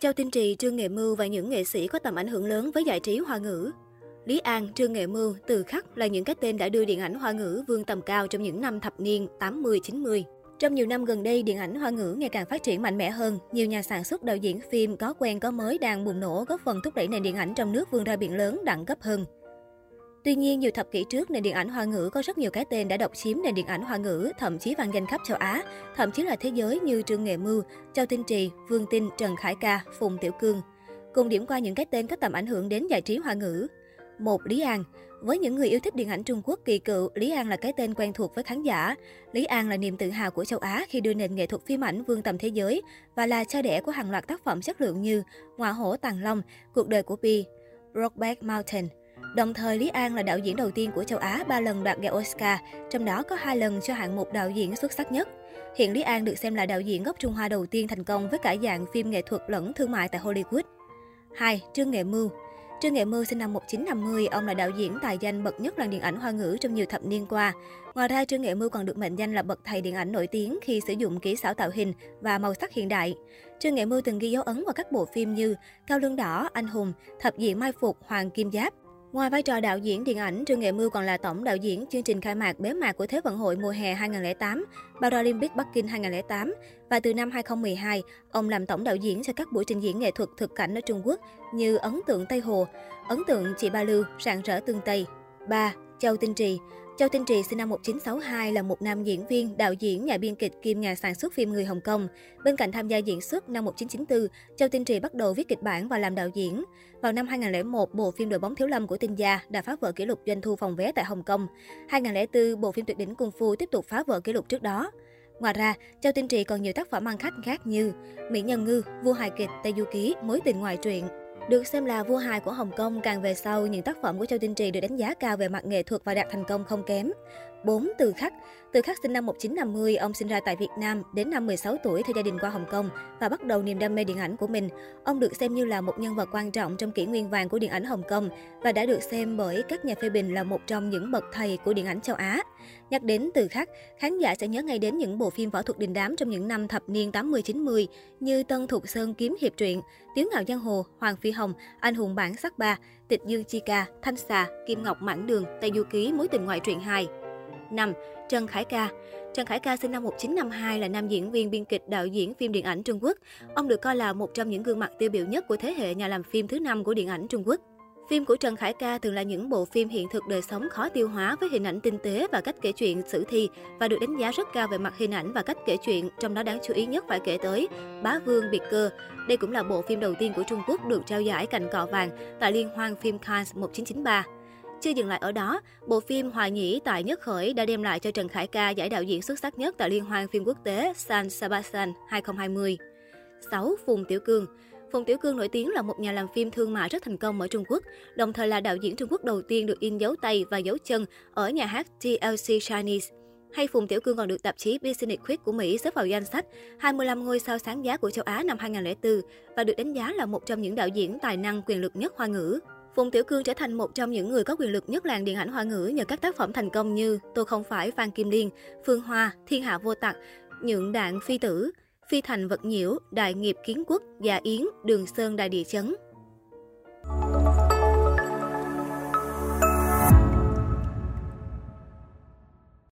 Châu Tinh Trì, Trương Nghệ Mưu và những nghệ sĩ có tầm ảnh hưởng lớn với giải trí hoa ngữ. Lý An, Trương Nghệ Mưu, Từ Khắc là những cái tên đã đưa điện ảnh hoa ngữ vươn tầm cao trong những năm thập niên 80-90. Trong nhiều năm gần đây, điện ảnh hoa ngữ ngày càng phát triển mạnh mẽ hơn. Nhiều nhà sản xuất đạo diễn phim có quen có mới đang bùng nổ góp phần thúc đẩy nền điện ảnh trong nước vươn ra biển lớn đẳng cấp hơn. Tuy nhiên, nhiều thập kỷ trước, nền điện ảnh hoa ngữ có rất nhiều cái tên đã độc chiếm nền điện ảnh hoa ngữ, thậm chí vang danh khắp châu Á, thậm chí là thế giới như Trương Nghệ Mưu, Châu Tinh Trì, Vương Tinh, Trần Khải Ca, Phùng Tiểu Cương. Cùng điểm qua những cái tên có tầm ảnh hưởng đến giải trí hoa ngữ. một Lý An với những người yêu thích điện ảnh Trung Quốc kỳ cựu, Lý An là cái tên quen thuộc với khán giả. Lý An là niềm tự hào của châu Á khi đưa nền nghệ thuật phim ảnh vươn tầm thế giới và là cha đẻ của hàng loạt tác phẩm chất lượng như Ngọa hổ Tàng Long, Cuộc đời của Pi, Brokeback Mountain, Đồng thời, Lý An là đạo diễn đầu tiên của châu Á ba lần đoạt giải Oscar, trong đó có hai lần cho hạng mục đạo diễn xuất sắc nhất. Hiện Lý An được xem là đạo diễn gốc Trung Hoa đầu tiên thành công với cả dạng phim nghệ thuật lẫn thương mại tại Hollywood. 2. Trương Nghệ Mưu Trương Nghệ Mưu sinh năm 1950, ông là đạo diễn tài danh bậc nhất làng điện ảnh hoa ngữ trong nhiều thập niên qua. Ngoài ra, Trương Nghệ Mưu còn được mệnh danh là bậc thầy điện ảnh nổi tiếng khi sử dụng kỹ xảo tạo hình và màu sắc hiện đại. Trương Nghệ Mưu từng ghi dấu ấn vào các bộ phim như Cao Lương Đỏ, Anh Hùng, Thập diện Mai Phục, Hoàng Kim Giáp. Ngoài vai trò đạo diễn điện ảnh, Trương Nghệ Mưu còn là tổng đạo diễn chương trình khai mạc bế mạc của Thế vận hội mùa hè 2008, Paralympic Bắc Kinh 2008 và từ năm 2012, ông làm tổng đạo diễn cho các buổi trình diễn nghệ thuật thực cảnh ở Trung Quốc như Ấn tượng Tây Hồ, Ấn tượng Chị Ba Lưu, Rạng rỡ Tương Tây. 3. Châu Tinh Trì Châu Tinh Trì sinh năm 1962 là một nam diễn viên, đạo diễn, nhà biên kịch kiêm nhà sản xuất phim người Hồng Kông. Bên cạnh tham gia diễn xuất năm 1994, Châu Tinh Trì bắt đầu viết kịch bản và làm đạo diễn. Vào năm 2001, bộ phim Đội bóng thiếu lâm của Tinh Gia đã phá vỡ kỷ lục doanh thu phòng vé tại Hồng Kông. 2004, bộ phim Tuyệt đỉnh Cung Phu tiếp tục phá vỡ kỷ lục trước đó. Ngoài ra, Châu Tinh Trì còn nhiều tác phẩm ăn khách khác như Mỹ Nhân Ngư, Vua hài kịch, Tây Du Ký, Mối tình ngoài truyện, được xem là vua hài của Hồng Kông, càng về sau, những tác phẩm của Châu Tinh Trì được đánh giá cao về mặt nghệ thuật và đạt thành công không kém. 4. Từ Khắc Từ Khắc sinh năm 1950, ông sinh ra tại Việt Nam, đến năm 16 tuổi theo gia đình qua Hồng Kông và bắt đầu niềm đam mê điện ảnh của mình. Ông được xem như là một nhân vật quan trọng trong kỷ nguyên vàng của điện ảnh Hồng Kông và đã được xem bởi các nhà phê bình là một trong những bậc thầy của điện ảnh châu Á. Nhắc đến Từ Khắc, khán giả sẽ nhớ ngay đến những bộ phim võ thuật đình đám trong những năm thập niên 80-90 như Tân Thục Sơn Kiếm Hiệp Truyện, Tiếng Ngạo Giang Hồ, Hoàng Phi Hồng, Anh Hùng Bản Sắc Ba, Tịch Dương Chi Ca, Thanh Xà, Kim Ngọc Mãn Đường, Tây Du Ký, Mối Tình Ngoại Truyện 2. 5. Trần Khải Ca Trần Khải Ca sinh năm 1952 là nam diễn viên biên kịch đạo diễn phim điện ảnh Trung Quốc. Ông được coi là một trong những gương mặt tiêu biểu nhất của thế hệ nhà làm phim thứ năm của điện ảnh Trung Quốc. Phim của Trần Khải Ca thường là những bộ phim hiện thực đời sống khó tiêu hóa với hình ảnh tinh tế và cách kể chuyện sử thi và được đánh giá rất cao về mặt hình ảnh và cách kể chuyện, trong đó đáng chú ý nhất phải kể tới Bá Vương Biệt Cơ. Đây cũng là bộ phim đầu tiên của Trung Quốc được trao giải cành cọ vàng tại Liên hoan phim Cannes 1993. Chưa dừng lại ở đó, bộ phim Hòa Nhĩ tại Nhất Khởi đã đem lại cho Trần Khải Ca giải đạo diễn xuất sắc nhất tại Liên hoan phim quốc tế San Sebastian 2020. 6. Phùng Tiểu Cương Phùng Tiểu Cương nổi tiếng là một nhà làm phim thương mại rất thành công ở Trung Quốc, đồng thời là đạo diễn Trung Quốc đầu tiên được in dấu tay và dấu chân ở nhà hát TLC Chinese. Hay Phùng Tiểu Cương còn được tạp chí Business Week của Mỹ xếp vào danh sách 25 ngôi sao sáng giá của châu Á năm 2004 và được đánh giá là một trong những đạo diễn tài năng quyền lực nhất hoa ngữ. Phùng Tiểu Cương trở thành một trong những người có quyền lực nhất làng điện ảnh hoa ngữ nhờ các tác phẩm thành công như Tôi không phải Phan Kim Liên, Phương Hoa, Thiên hạ vô tặc, Nhượng đạn phi tử, Phi thành vật nhiễu, Đại nghiệp kiến quốc, Già Yến, Đường Sơn đại địa chấn.